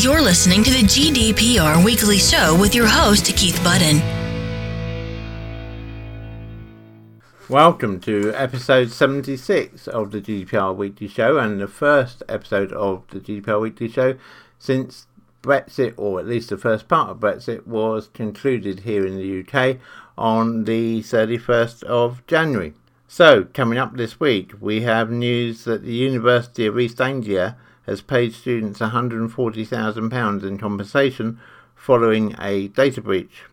You're listening to the GDPR Weekly Show with your host, Keith Budden. Welcome to episode 76 of the GDPR Weekly Show and the first episode of the GDPR Weekly Show since Brexit, or at least the first part of Brexit, was concluded here in the UK on the 31st of January. So, coming up this week, we have news that the University of East Anglia has paid students £140,000 in compensation following a data breach.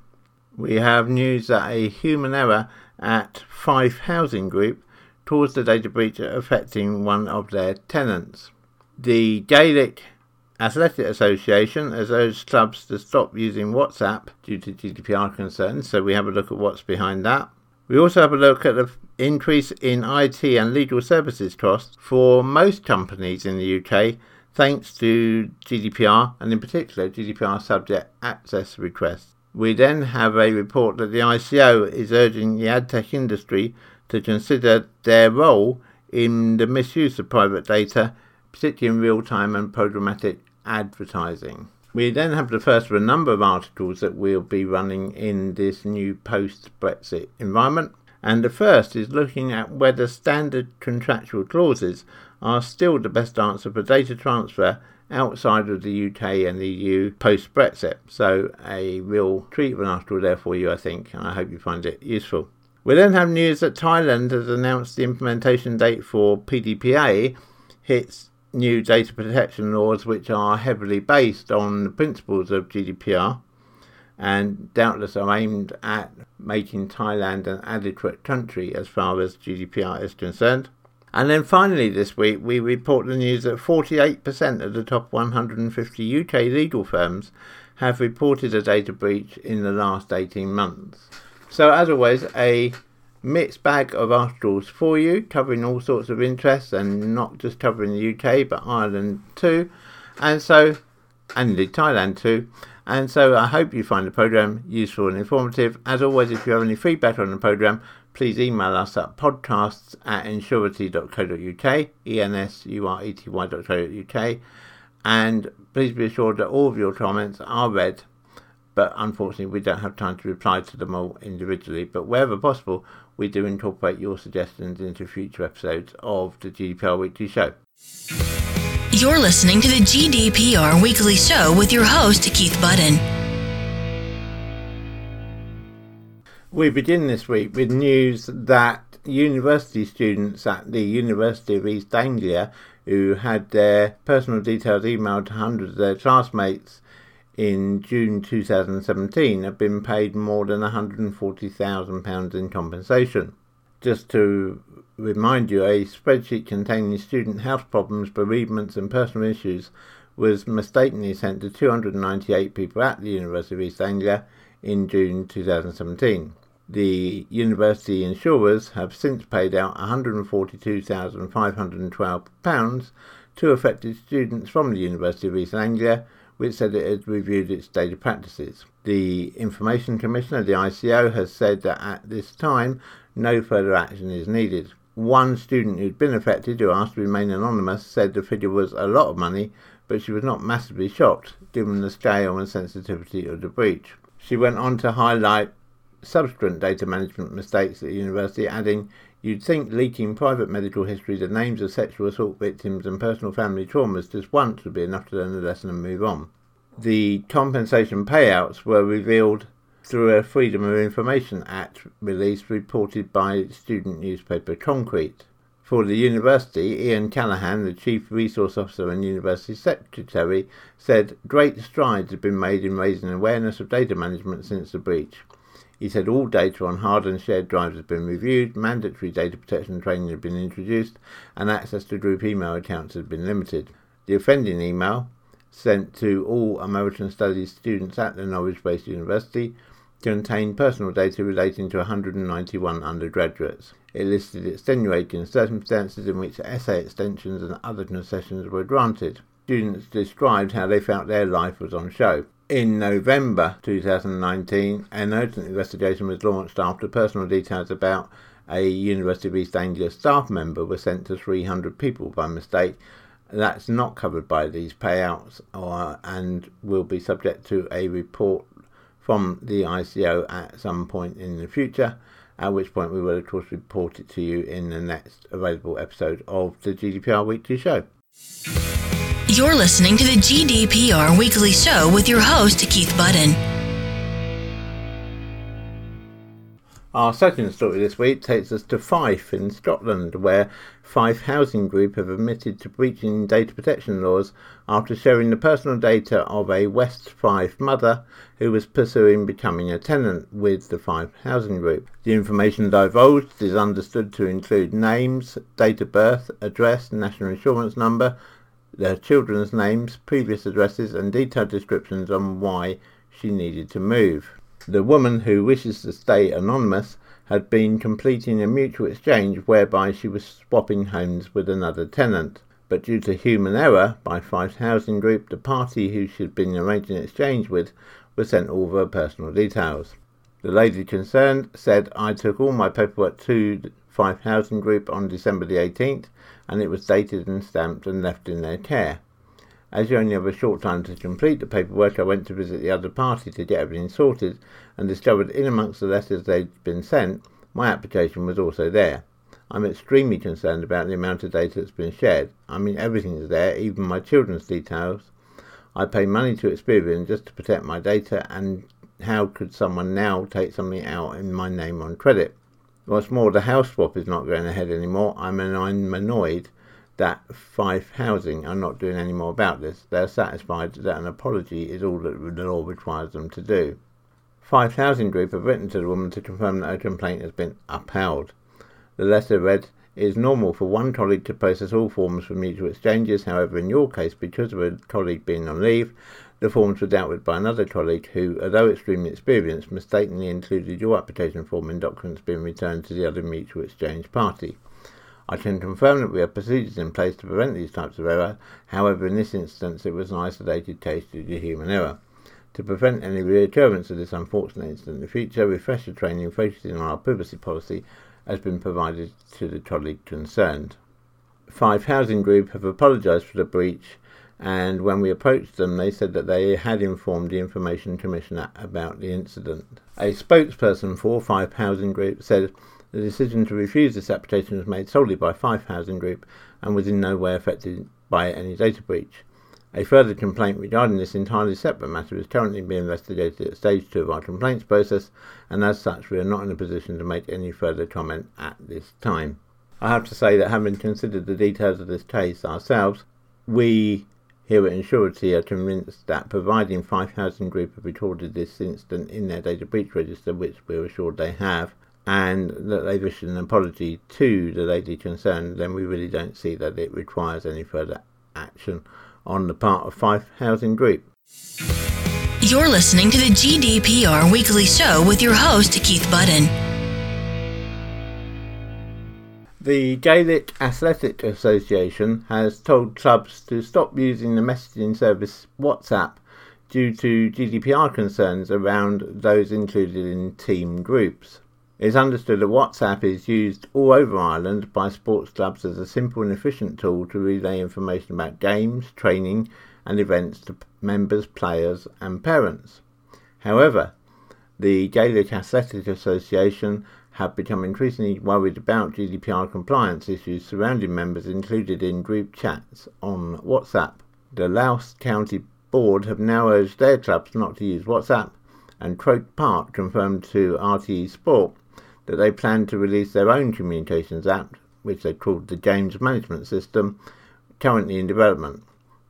We have news that a human error at Fife Housing Group caused the data breach affecting one of their tenants. The Gaelic Athletic Association has urged clubs to stop using WhatsApp due to GDPR concerns, so we have a look at what's behind that. We also have a look at the increase in IT and legal services costs for most companies in the UK thanks to GDPR and in particular GDPR subject access requests. We then have a report that the ICO is urging the ad tech industry to consider their role in the misuse of private data, particularly in real time and programmatic advertising. We then have the first of a number of articles that we'll be running in this new post Brexit environment. And the first is looking at whether standard contractual clauses are still the best answer for data transfer outside of the UK and the EU post Brexit. So, a real treat of an article there for you, I think, and I hope you find it useful. We then have news that Thailand has announced the implementation date for PDPA hits new data protection laws, which are heavily based on the principles of GDPR and doubtless are aimed at making Thailand an adequate country as far as GDPR is concerned. And then finally, this week, we report the news that 48% of the top 150 UK legal firms have reported a data breach in the last 18 months. So, as always, a mixed bag of articles for you, covering all sorts of interests and not just covering the UK but Ireland too. And so, and indeed Thailand too. And so I hope you find the programme useful and informative. As always, if you have any feedback on the programme, please email us at podcasts at ensurety.co.uk, E-N-S-U-R-E-T-Y.co.uk, and please be assured that all of your comments are read, but unfortunately we don't have time to reply to them all individually, but wherever possible, we do incorporate your suggestions into future episodes of the GDPR Weekly Show. You're listening to the GDPR Weekly Show with your host, Keith Budden. We begin this week with news that university students at the University of East Anglia who had their personal details emailed to hundreds of their classmates in June 2017 have been paid more than £140,000 in compensation. Just to remind you, a spreadsheet containing student health problems, bereavements, and personal issues was mistakenly sent to 298 people at the University of East Anglia in June 2017. The university insurers have since paid out £142,512 to affected students from the University of East Anglia, which said it had reviewed its data practices. The Information Commissioner, the ICO, has said that at this time no further action is needed. One student who'd been affected, who asked to remain anonymous, said the figure was a lot of money, but she was not massively shocked given the scale and sensitivity of the breach. She went on to highlight subsequent data management mistakes at the university, adding, You'd think leaking private medical history, the names of sexual assault victims, and personal family traumas just once would be enough to learn the lesson and move on. The compensation payouts were revealed through a Freedom of Information Act release reported by student newspaper Concrete. For the university, Ian Callaghan, the Chief Resource Officer and University Secretary, said great strides have been made in raising awareness of data management since the breach. He said all data on hard and shared drives has been reviewed, mandatory data protection training has been introduced, and access to group email accounts has been limited. The offending email, sent to all American Studies students at the Norwich based university, contained personal data relating to 191 undergraduates. It listed extenuating circumstances in which essay extensions and other concessions were granted. Students described how they felt their life was on show. In November 2019, an urgent investigation was launched after personal details about a University of East Anglia staff member were sent to 300 people by mistake That's not covered by these payouts or, and will be subject to a report from the ICO at some point in the future, at which point we will, of course, report it to you in the next available episode of the GDPR Weekly Show. You're listening to the GDPR Weekly Show with your host, Keith Budden. Our second story this week takes us to Fife in Scotland, where Fife Housing Group have admitted to breaching data protection laws after sharing the personal data of a West Fife mother who was pursuing becoming a tenant with the Fife Housing Group. The information divulged is understood to include names, date of birth, address, national insurance number, their children's names, previous addresses, and detailed descriptions on why she needed to move. The woman who wishes to stay anonymous had been completing a mutual exchange whereby she was swapping homes with another tenant. But due to human error by Fife Housing Group, the party who she had been arranging exchange with was sent all of her personal details. The lady concerned said, I took all my paperwork to Fife Housing Group on December the 18th and it was dated and stamped and left in their care. As you only have a short time to complete the paperwork, I went to visit the other party to get everything sorted and discovered in amongst the letters they'd been sent, my application was also there. I'm extremely concerned about the amount of data that's been shared. I mean, everything is there, even my children's details. I pay money to Experian just to protect my data, and how could someone now take something out in my name on credit? What's more, the house swap is not going ahead anymore. I'm annoyed that Fife Housing are not doing any more about this. They are satisfied that an apology is all that the law requires them to do. Fife Housing Group have written to the woman to confirm that her complaint has been upheld. The letter read, It is normal for one colleague to process all forms for mutual exchanges. However, in your case, because of a colleague being on leave, the forms were dealt with by another colleague who, although extremely experienced, mistakenly included your application form in documents being returned to the other mutual exchange party. I can confirm that we have procedures in place to prevent these types of error. However, in this instance, it was an isolated case due to human error. To prevent any reoccurrence of this unfortunate incident in the future, refresher training focusing on our privacy policy has been provided to the colleague concerned. Fife Housing Group have apologised for the breach, and when we approached them, they said that they had informed the Information Commissioner about the incident. A spokesperson for Fife Housing Group said the decision to refuse this application was made solely by Fife Housing Group and was in no way affected by any data breach. A further complaint regarding this entirely separate matter is currently being investigated at stage two of our complaints process, and as such, we are not in a position to make any further comment at this time. I have to say that having considered the details of this case ourselves, we here at Ensurety are uh, convinced that providing Fife Housing Group have recorded this incident in their data breach register, which we're assured they have, and that they've issued an apology to the lady concerned, then we really don't see that it requires any further action on the part of Fife Housing Group. You're listening to the GDPR Weekly Show with your host, Keith Budden. The Gaelic Athletic Association has told clubs to stop using the messaging service WhatsApp due to GDPR concerns around those included in team groups. It's understood that WhatsApp is used all over Ireland by sports clubs as a simple and efficient tool to relay information about games, training, and events to members, players, and parents. However, the Gaelic Athletic Association have become increasingly worried about GDPR compliance issues surrounding members included in group chats on WhatsApp. The Louth County Board have now urged their clubs not to use WhatsApp, and Croke Park confirmed to RTE Sport that they plan to release their own communications app, which they called the Games Management System, currently in development.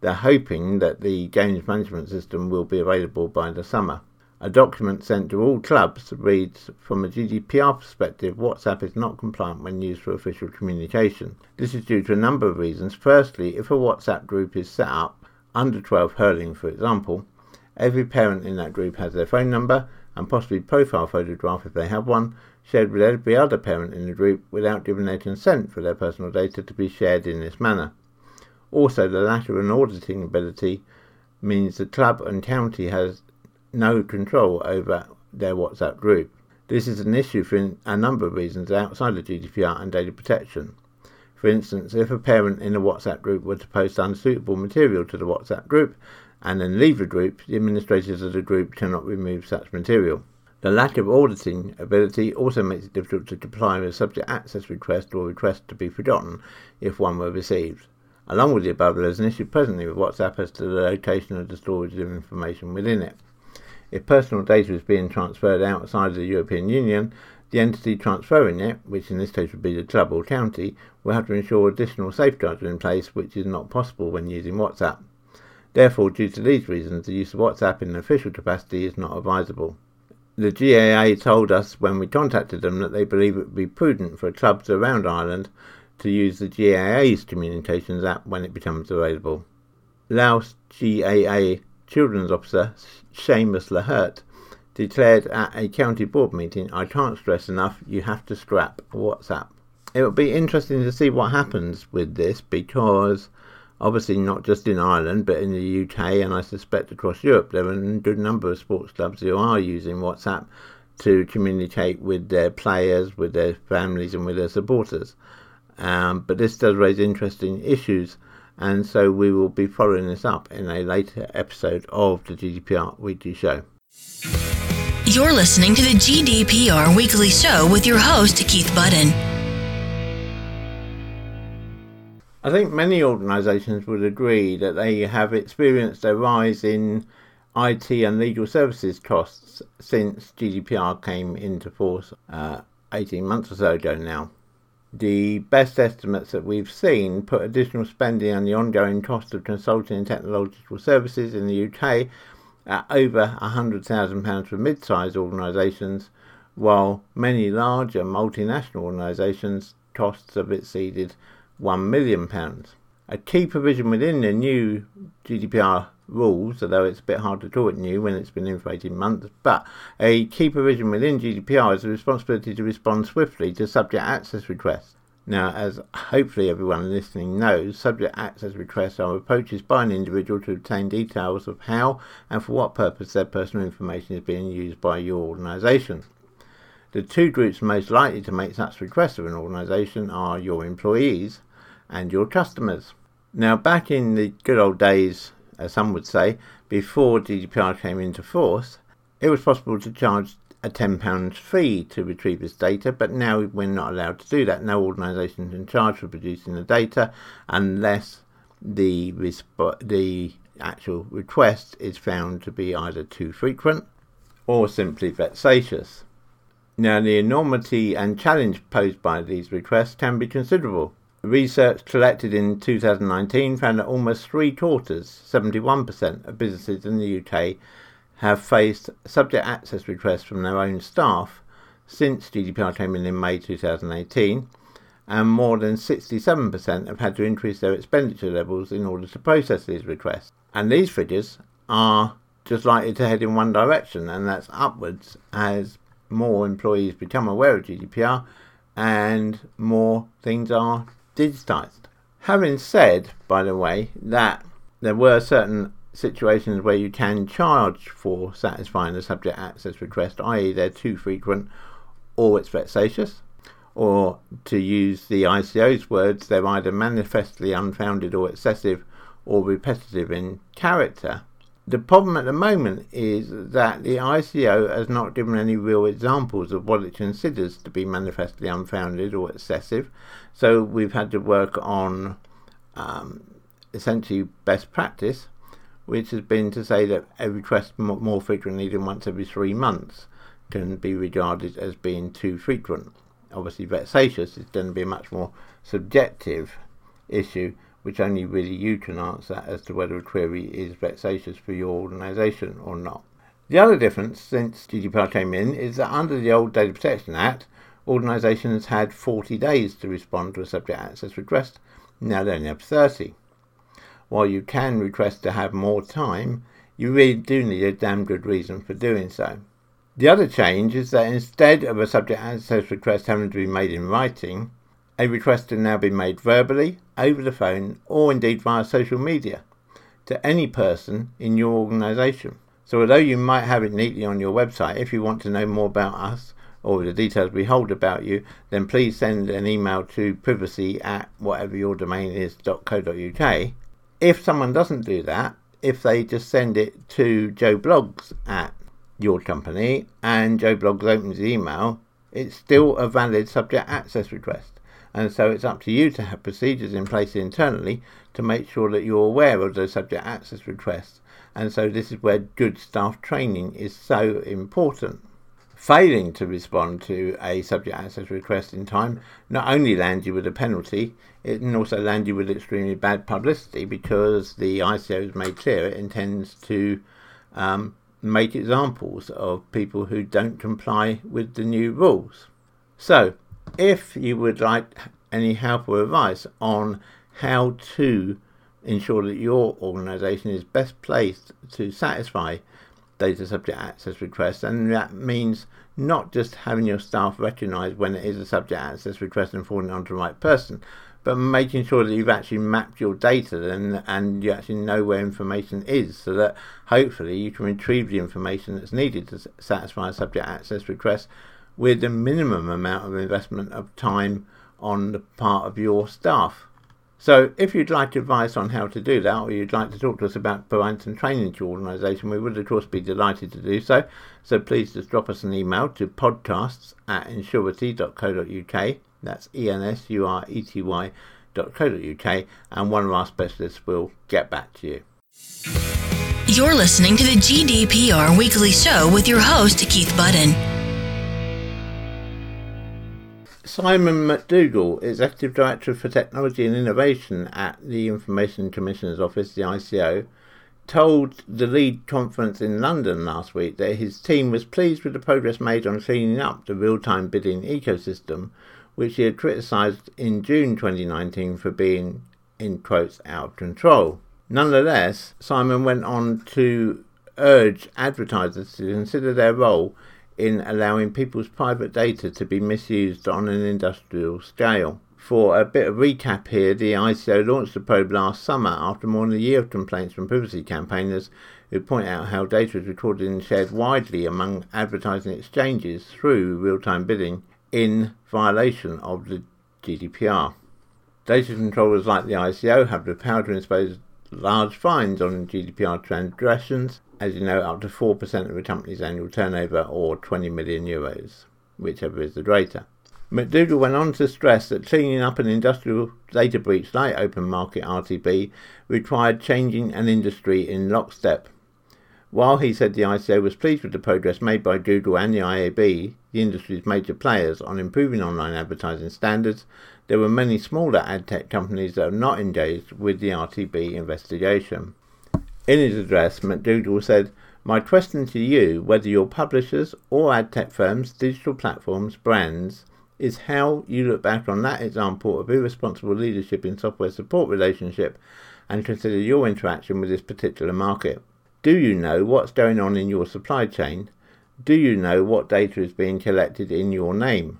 They're hoping that the Games Management System will be available by the summer. A document sent to all clubs reads From a GDPR perspective, WhatsApp is not compliant when used for official communication. This is due to a number of reasons. Firstly, if a WhatsApp group is set up, under 12 hurling for example, every parent in that group has their phone number and possibly profile photograph if they have one, shared with every other parent in the group without giving their consent for their personal data to be shared in this manner. Also, the lack of an auditing ability means the club and county has no control over their WhatsApp group. This is an issue for a number of reasons outside of GDPR and data protection. For instance, if a parent in a WhatsApp group were to post unsuitable material to the WhatsApp group and then leave the group, the administrators of the group cannot remove such material. The lack of auditing ability also makes it difficult to comply with a subject access request or request to be forgotten if one were received. Along with the above, there is an issue presently with WhatsApp as to the location of the storage of information within it. If personal data is being transferred outside of the European Union, the entity transferring it, which in this case would be the club or county, will have to ensure additional safeguards are in place, which is not possible when using WhatsApp. Therefore, due to these reasons, the use of WhatsApp in an official capacity is not advisable. The GAA told us when we contacted them that they believe it would be prudent for clubs around Ireland to use the GAA's communications app when it becomes available. Laois GAA Children's Officer Seamus Lahert declared at a county board meeting, I can't stress enough, you have to scrap WhatsApp. It will be interesting to see what happens with this because obviously not just in Ireland but in the UK and I suspect across Europe there are a good number of sports clubs who are using WhatsApp to communicate with their players, with their families and with their supporters. Um, but this does raise interesting issues and so we will be following this up in a later episode of the GDPR Weekly Show. You're listening to the GDPR Weekly Show with your host, Keith Budden. I think many organisations would agree that they have experienced a rise in IT and legal services costs since GDPR came into force uh, 18 months or so ago now. The best estimates that we've seen put additional spending on the ongoing cost of consulting and technological services in the UK at over £100,000 for mid sized organisations, while many larger multinational organisations' costs have exceeded £1 million. A key provision within the new GDPR rules, although it's a bit hard to call it new when it's been in for 18 months, but a key provision within GDPR is the responsibility to respond swiftly to subject access requests. Now, as hopefully everyone listening knows, subject access requests are approaches by an individual to obtain details of how and for what purpose their personal information is being used by your organisation. The two groups most likely to make such requests of an organisation are your employees and your customers. Now, back in the good old days, as some would say, before GDPR came into force, it was possible to charge a £10 fee to retrieve this data, but now we're not allowed to do that. No organisation can charge for producing the data unless the, resp- the actual request is found to be either too frequent or simply vexatious. Now, the enormity and challenge posed by these requests can be considerable. Research collected in 2019 found that almost three quarters, 71%, of businesses in the UK have faced subject access requests from their own staff since GDPR came in in May 2018, and more than 67% have had to increase their expenditure levels in order to process these requests. And these figures are just likely to head in one direction, and that's upwards as more employees become aware of GDPR and more things are digitized. Having said, by the way, that there were certain situations where you can charge for satisfying the subject access request, i.e., they're too frequent or it's vexatious, or to use the ICO's words, they're either manifestly unfounded or excessive or repetitive in character. The problem at the moment is that the ICO has not given any real examples of what it considers to be manifestly unfounded or excessive, so we've had to work on um, essentially best practice, which has been to say that a request more frequently than once every three months can be regarded as being too frequent. Obviously, vexatious is going to be a much more subjective issue which only really you can answer as to whether a query is vexatious for your organisation or not. The other difference since GDPR came in is that under the old Data Protection Act, organisations had 40 days to respond to a subject access request, now they only have 30. While you can request to have more time, you really do need a damn good reason for doing so. The other change is that instead of a subject access request having to be made in writing, a request can now be made verbally, over the phone, or indeed via social media to any person in your organisation. So, although you might have it neatly on your website, if you want to know more about us or the details we hold about you, then please send an email to privacy at whatever your domain is.co.uk. If someone doesn't do that, if they just send it to Joe Bloggs at your company and Joe Bloggs opens the email, it's still a valid subject access request. And so it's up to you to have procedures in place internally to make sure that you're aware of those subject access requests. And so this is where good staff training is so important. Failing to respond to a subject access request in time not only lands you with a penalty, it can also land you with extremely bad publicity because the ICO has made clear it intends to um, make examples of people who don't comply with the new rules. So, if you would like any help or advice on how to ensure that your organisation is best placed to satisfy data subject access requests, and that means not just having your staff recognise when it is a subject access request and forwarding it on to the right person, but making sure that you've actually mapped your data and, and you actually know where information is so that hopefully you can retrieve the information that's needed to satisfy a subject access request with the minimum amount of investment of time on the part of your staff. So, if you'd like advice on how to do that, or you'd like to talk to us about providing some training to your organisation, we would, of course, be delighted to do so. So, please just drop us an email to podcasts at ensurety.co.uk. That's E N S U R E T Y.co.uk, and one of our specialists will get back to you. You're listening to the GDPR Weekly Show with your host, Keith Budden. Simon McDougall, Executive Director for Technology and Innovation at the Information Commissioner's Office, the ICO, told the lead conference in London last week that his team was pleased with the progress made on cleaning up the real time bidding ecosystem, which he had criticised in June 2019 for being, in quotes, out of control. Nonetheless, Simon went on to urge advertisers to consider their role in allowing people's private data to be misused on an industrial scale. For a bit of recap here, the ICO launched the probe last summer after more than a year of complaints from privacy campaigners who point out how data is recorded and shared widely among advertising exchanges through real time bidding in violation of the GDPR. Data controllers like the ICO have the power to impose large fines on GDPR transgressions as you know, up to 4% of a company's annual turnover or 20 million euros, whichever is the greater. McDougall went on to stress that cleaning up an industrial data breach like open market RTB required changing an industry in lockstep. While he said the ICO was pleased with the progress made by Google and the IAB, the industry's major players, on improving online advertising standards, there were many smaller ad tech companies that are not engaged with the RTB investigation. In his address, McDougall said, My question to you, whether you're publishers or ad tech firms, digital platforms, brands, is how you look back on that example of irresponsible leadership in software support relationship and consider your interaction with this particular market. Do you know what's going on in your supply chain? Do you know what data is being collected in your name?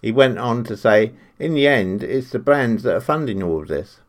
He went on to say, in the end, it's the brands that are funding all of this.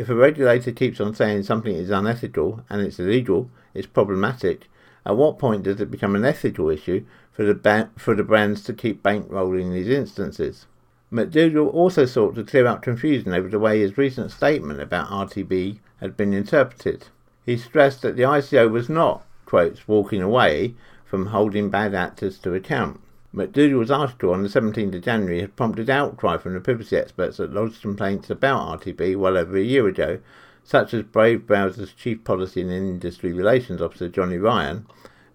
If a regulator keeps on saying something is unethical and it's illegal, it's problematic, at what point does it become an ethical issue for the, ba- for the brands to keep bankrolling these instances? McDougall also sought to clear up confusion over the way his recent statement about RTB had been interpreted. He stressed that the ICO was not, quotes, walking away from holding bad actors to account. McDougall's article on the 17th of January had prompted outcry from the privacy experts that lodged complaints about RTB well over a year ago, such as Brave Browser's Chief Policy and Industry Relations Officer Johnny Ryan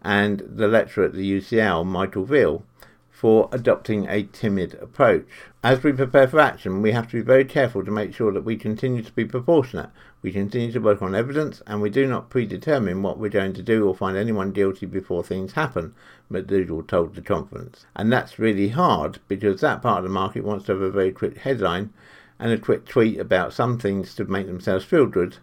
and the lecturer at the UCL Michael Veale for adopting a timid approach. As we prepare for action, we have to be very careful to make sure that we continue to be proportionate. We continue to work on evidence and we do not predetermine what we're going to do or find anyone guilty before things happen, McDougall told the conference. And that's really hard because that part of the market wants to have a very quick headline and a quick tweet about some things to make themselves feel good,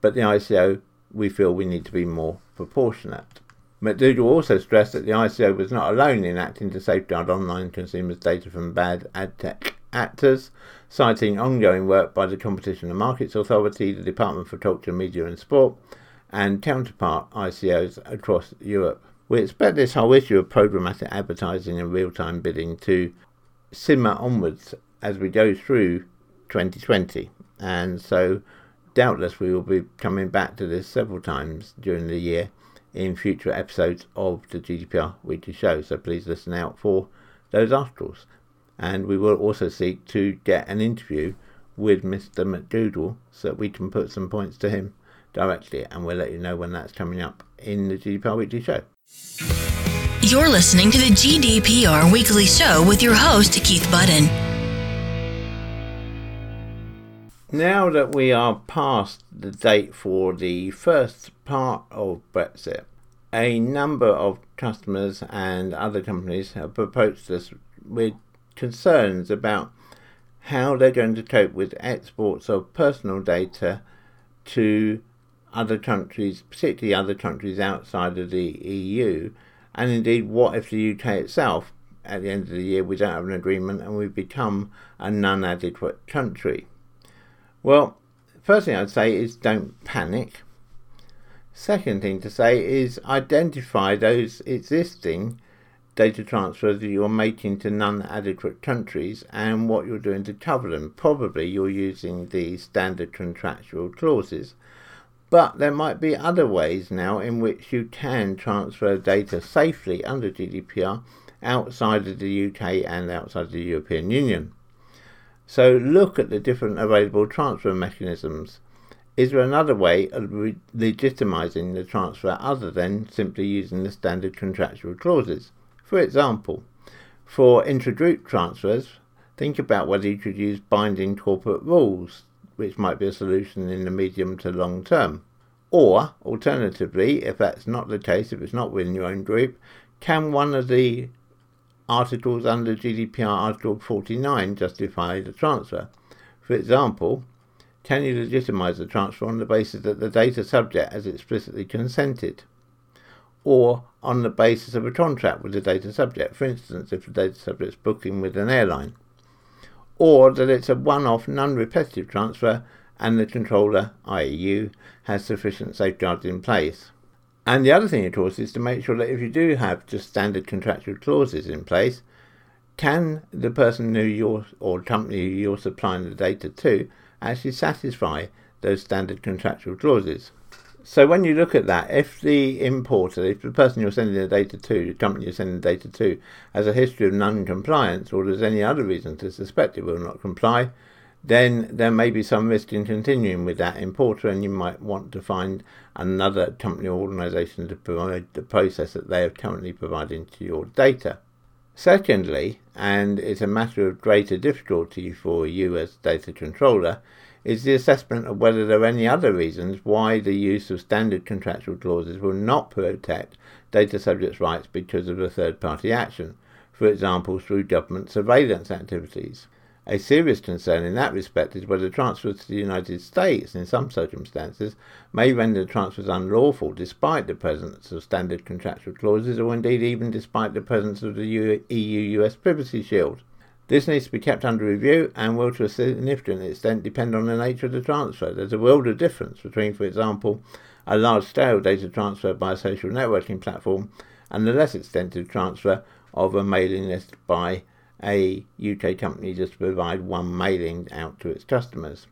but the ICO, we feel we need to be more proportionate. McDougall also stressed that the ICO was not alone in acting to safeguard online consumers' data from bad ad tech actors, citing ongoing work by the Competition and Markets Authority, the Department for Culture, Media and Sport, and counterpart ICOs across Europe. We expect this whole issue of programmatic advertising and real time bidding to simmer onwards as we go through 2020. And so, doubtless, we will be coming back to this several times during the year in future episodes of the GDPR Weekly Show. So, please listen out for those articles. And we will also seek to get an interview with Mr. McDougall so that we can put some points to him directly. And we'll let you know when that's coming up in the GDPR Weekly Show. You're listening to the GDPR Weekly Show with your host, Keith Budden. Now that we are past the date for the first part of Brexit, a number of customers and other companies have approached us with concerns about how they're going to cope with exports of personal data to other countries, particularly other countries outside of the EU, and indeed, what if the UK itself, at the end of the year, we don't have an agreement and we become a non adequate country? Well, first thing I'd say is don't panic. Second thing to say is identify those existing data transfers that you're making to non-adequate countries and what you're doing to cover them. Probably you're using the standard contractual clauses. But there might be other ways now in which you can transfer data safely under GDPR outside of the UK and outside of the European Union. So look at the different available transfer mechanisms. Is there another way of re- legitimising the transfer other than simply using the standard contractual clauses? For example, for intra-group transfers, think about whether you could use binding corporate rules which might be a solution in the medium to long term. Or, alternatively, if that's not the case, if it's not within your own group, can one of the articles under GDPR Article 49 justify the transfer? For example, can you legitimize the transfer on the basis that the data subject has explicitly consented? Or on the basis of a contract with the data subject, for instance, if the data subject is booking with an airline? Or that it's a one off non repetitive transfer and the controller, i.e., you, has sufficient safeguards in place. And the other thing, of course, is to make sure that if you do have just standard contractual clauses in place, can the person who you're or company you're supplying the data to actually satisfy those standard contractual clauses? So when you look at that, if the importer, if the person you're sending the data to, the company you're sending the data to, has a history of non-compliance or there's any other reason to suspect it will not comply, then there may be some risk in continuing with that importer, and you might want to find another company or organization to provide the process that they are currently providing to your data. Secondly, and it's a matter of greater difficulty for you as data controller, is the assessment of whether there are any other reasons why the use of standard contractual clauses will not protect data subjects' rights because of a third party action, for example, through government surveillance activities. A serious concern in that respect is whether transfers to the United States, in some circumstances, may render transfers unlawful despite the presence of standard contractual clauses or indeed even despite the presence of the EU US Privacy Shield. This needs to be kept under review and will to a significant extent depend on the nature of the transfer. There's a world of difference between, for example, a large scale data transfer by a social networking platform and the less extensive transfer of a mailing list by a UK company just to provide one mailing out to its customers.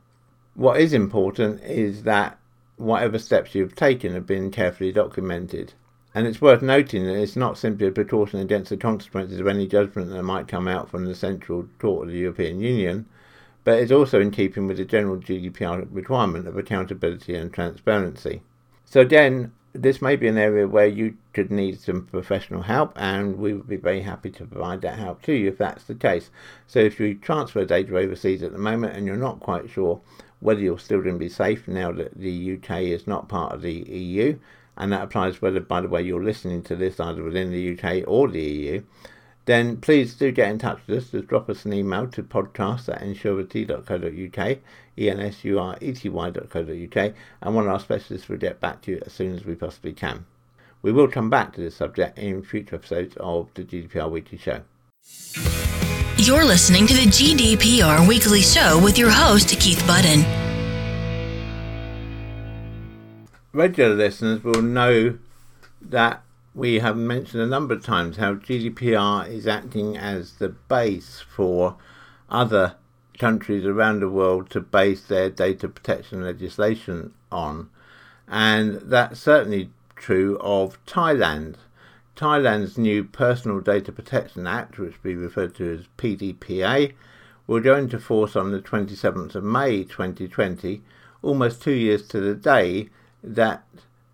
What is important is that whatever steps you've taken have been carefully documented. And it's worth noting that it's not simply a precaution against the consequences of any judgment that might come out from the Central Court of the European Union, but it's also in keeping with the general GDPR requirement of accountability and transparency. So, again, this may be an area where you could need some professional help, and we would be very happy to provide that help to you if that's the case. So, if you transfer data overseas at the moment and you're not quite sure whether you're still going to be safe now that the UK is not part of the EU, and that applies whether, by the way, you're listening to this either within the UK or the EU, then please do get in touch with us. Just drop us an email to podcast at ensurety.co.uk, E-N-S-U-R-E-T-Y.co.uk, and one of our specialists will get back to you as soon as we possibly can. We will come back to this subject in future episodes of the GDPR Weekly Show. You're listening to the GDPR Weekly Show with your host, Keith Budden. Regular listeners will know that we have mentioned a number of times how GDPR is acting as the base for other countries around the world to base their data protection legislation on. And that's certainly true of Thailand. Thailand's new Personal Data Protection Act, which we refer to as PDPA, will go into force on the 27th of May 2020, almost two years to the day that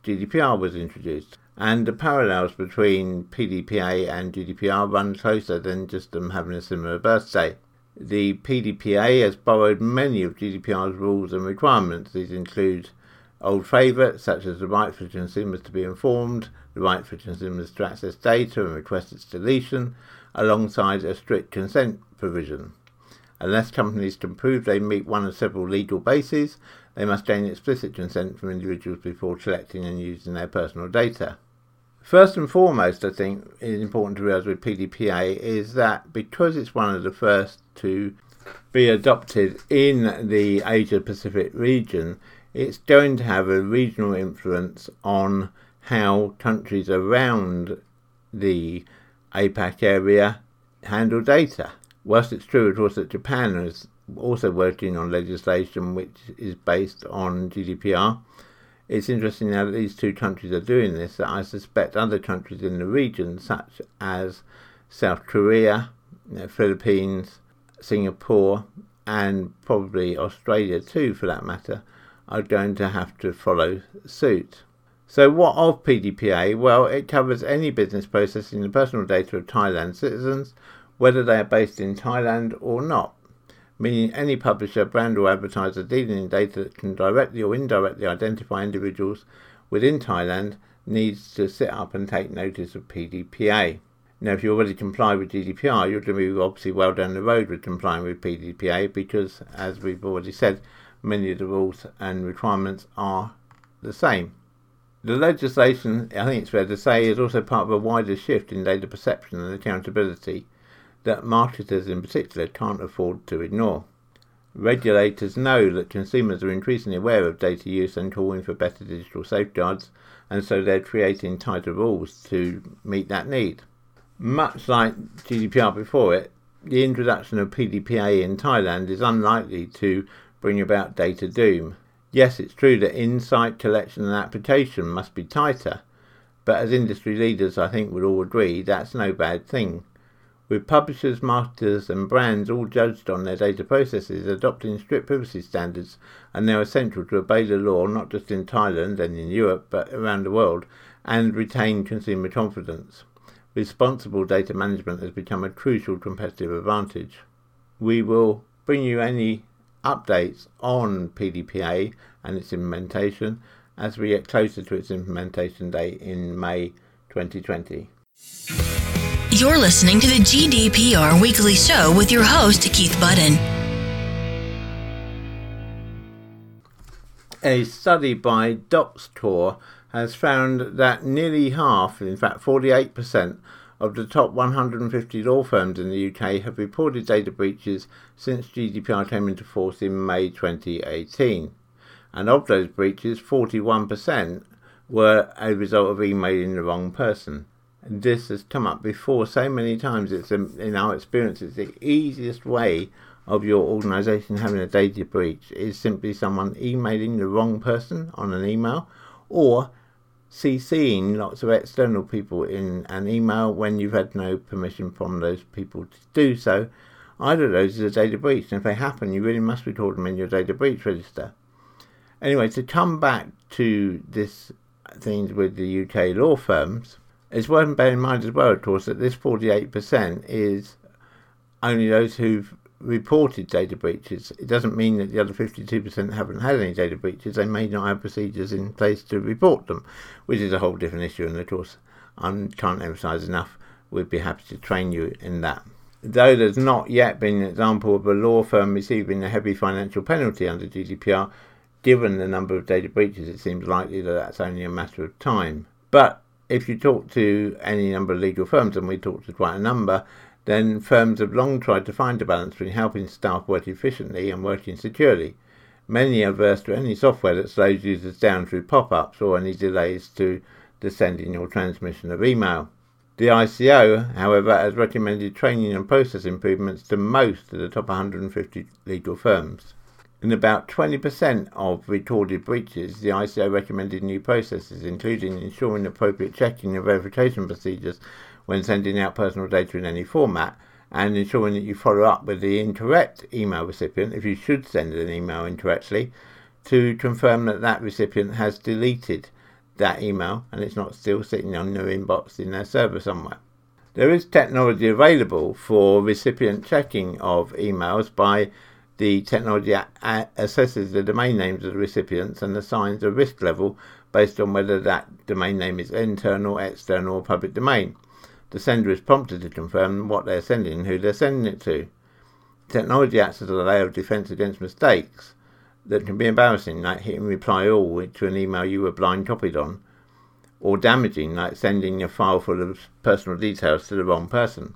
GDPR was introduced. And the parallels between PDPA and GDPR run closer than just them having a similar birthday. The PDPA has borrowed many of GDPR's rules and requirements. These include old favourites such as the right for consumers to be informed, the right for consumers to access data and request its deletion, alongside a strict consent provision. Unless companies can prove they meet one of several legal bases, they must gain explicit consent from individuals before collecting and using their personal data. First and foremost, I think it's important to realise with PDPA is that because it's one of the first to be adopted in the Asia Pacific region, it's going to have a regional influence on how countries around the APAC area handle data. Whilst it's true, of course, that Japan is also working on legislation which is based on GDPR, it's interesting now that these two countries are doing this that I suspect other countries in the region, such as South Korea, Philippines, Singapore, and probably Australia too, for that matter, are going to have to follow suit. So, what of PDPA? Well, it covers any business processing the personal data of Thailand citizens, whether they are based in Thailand or not meaning any publisher, brand, or advertiser dealing in data that can directly or indirectly identify individuals within Thailand needs to sit up and take notice of PDPA. Now, if you already comply with GDPR, you're going to be obviously well down the road with complying with PDPA because, as we've already said, many of the rules and requirements are the same. The legislation, I think it's fair to say, is also part of a wider shift in data perception and accountability that marketers in particular can't afford to ignore. Regulators know that consumers are increasingly aware of data use and calling for better digital safeguards, and so they're creating tighter rules to meet that need. Much like GDPR before it, the introduction of PDPA in Thailand is unlikely to bring about data doom. Yes, it's true that insight, collection, and application must be tighter, but as industry leaders, I think we'd all agree that's no bad thing with publishers, marketers, and brands all judged on their data processes, adopting strict privacy standards and they are now essential to obey the law not just in Thailand and in Europe but around the world and retain consumer confidence. Responsible data management has become a crucial competitive advantage. We will bring you any updates on PDPA and its implementation as we get closer to its implementation date in May 2020. You're listening to the GDPR Weekly Show with your host, Keith Budden. A study by DocsCore has found that nearly half, in fact 48%, of the top 150 law firms in the UK have reported data breaches since GDPR came into force in May 2018. And of those breaches, 41% were a result of emailing the wrong person this has come up before so many times. It's um, in our experience, it's the easiest way of your organisation having a data breach is simply someone emailing the wrong person on an email, or CCing lots of external people in an email when you've had no permission from those people to do so. Either of those is a data breach, and if they happen, you really must record them in your data breach register. Anyway, to come back to this thing with the UK law firms it's worth bearing in mind as well, of course, that this 48% is only those who've reported data breaches. It doesn't mean that the other 52% haven't had any data breaches. They may not have procedures in place to report them, which is a whole different issue. And of course, I can't emphasise enough, we'd be happy to train you in that. Though there's not yet been an example of a law firm receiving a heavy financial penalty under GDPR, given the number of data breaches, it seems likely that that's only a matter of time. But if you talk to any number of legal firms, and we talked to quite a number, then firms have long tried to find a balance between helping staff work efficiently and working securely. Many are averse to any software that slows users down through pop ups or any delays to the sending or transmission of email. The ICO, however, has recommended training and process improvements to most of the top 150 legal firms. In about 20% of recorded breaches, the ICO recommended new processes, including ensuring appropriate checking and verification procedures when sending out personal data in any format, and ensuring that you follow up with the incorrect email recipient if you should send an email incorrectly to confirm that that recipient has deleted that email and it's not still sitting on their inbox in their server somewhere. There is technology available for recipient checking of emails by the technology assesses the domain names of the recipients and assigns a risk level based on whether that domain name is internal, external, or public domain. The sender is prompted to confirm what they're sending and who they're sending it to. Technology acts as a layer of defense against mistakes that can be embarrassing, like hitting reply all to an email you were blind copied on, or damaging, like sending a file full of personal details to the wrong person.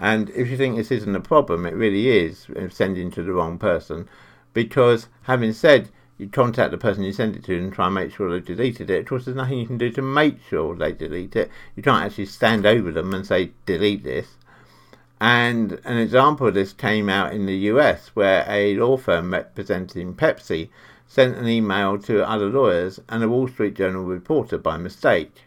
And if you think this isn't a problem, it really is uh, sending to the wrong person. Because having said you contact the person you send it to and try and make sure they deleted it, of course, there's nothing you can do to make sure they delete it. You can't actually stand over them and say, delete this. And an example of this came out in the US where a law firm representing Pepsi sent an email to other lawyers and a Wall Street Journal reporter by mistake.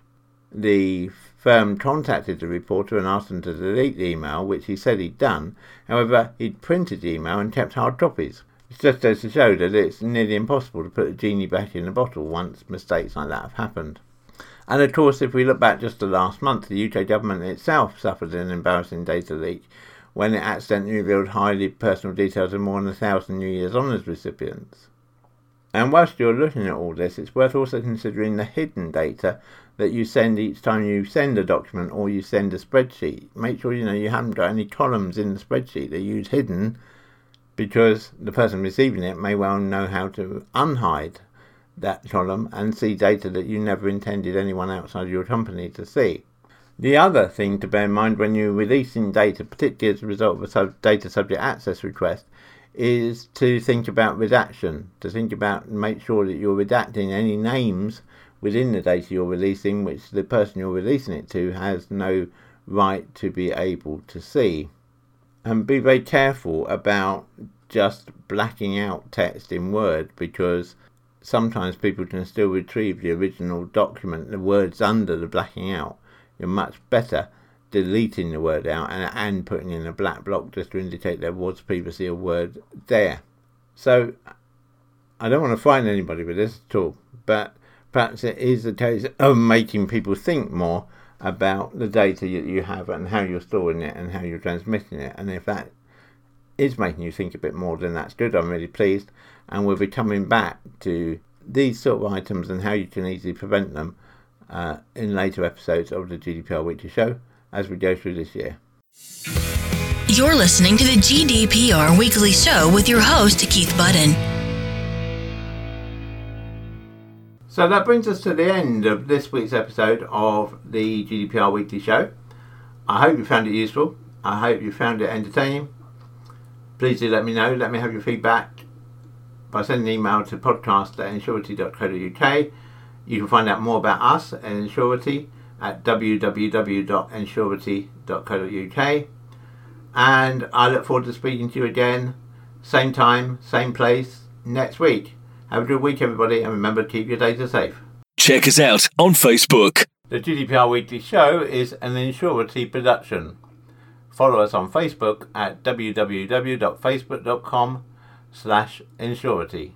The firm contacted the reporter and asked him to delete the email, which he said he'd done. However, he'd printed the email and kept hard copies. It just goes to show that it's nearly impossible to put a genie back in the bottle once mistakes like that have happened. And of course, if we look back just to last month, the UK government itself suffered an embarrassing data leak when it accidentally revealed highly personal details of more than a thousand New Year's Honours recipients. And whilst you're looking at all this, it's worth also considering the hidden data that you send each time you send a document or you send a spreadsheet. Make sure you know you haven't got any columns in the spreadsheet that you use hidden because the person receiving it may well know how to unhide that column and see data that you never intended anyone outside your company to see. The other thing to bear in mind when you're releasing data, particularly as a result of a sub- data subject access request, is to think about redaction, to think about and make sure that you're redacting any names within the data you're releasing, which the person you're releasing it to has no right to be able to see. And be very careful about just blacking out text in Word because sometimes people can still retrieve the original document, the words under the blacking out. You're much better deleting the word out and, and putting in a black block just to indicate there was previously a word there. So I don't want to frighten anybody with this at all, but perhaps it is a case of making people think more about the data that you have and how you're storing it and how you're transmitting it. And if that is making you think a bit more, then that's good. I'm really pleased. And we'll be coming back to these sort of items and how you can easily prevent them uh, in later episodes of the GDPR Weekly Show as we go through this year. You're listening to the GDPR Weekly Show with your host, Keith Budden. So that brings us to the end of this week's episode of the GDPR Weekly Show. I hope you found it useful. I hope you found it entertaining. Please do let me know. Let me have your feedback by sending an email to podcast at. You can find out more about us and Ensurety at www.ensurety.co.uk. And I look forward to speaking to you again, same time, same place, next week. Have a good week, everybody, and remember to keep your data safe. Check us out on Facebook. The GDPR Weekly Show is an Ensurety production. Follow us on Facebook at www.facebook.com slash Ensurety.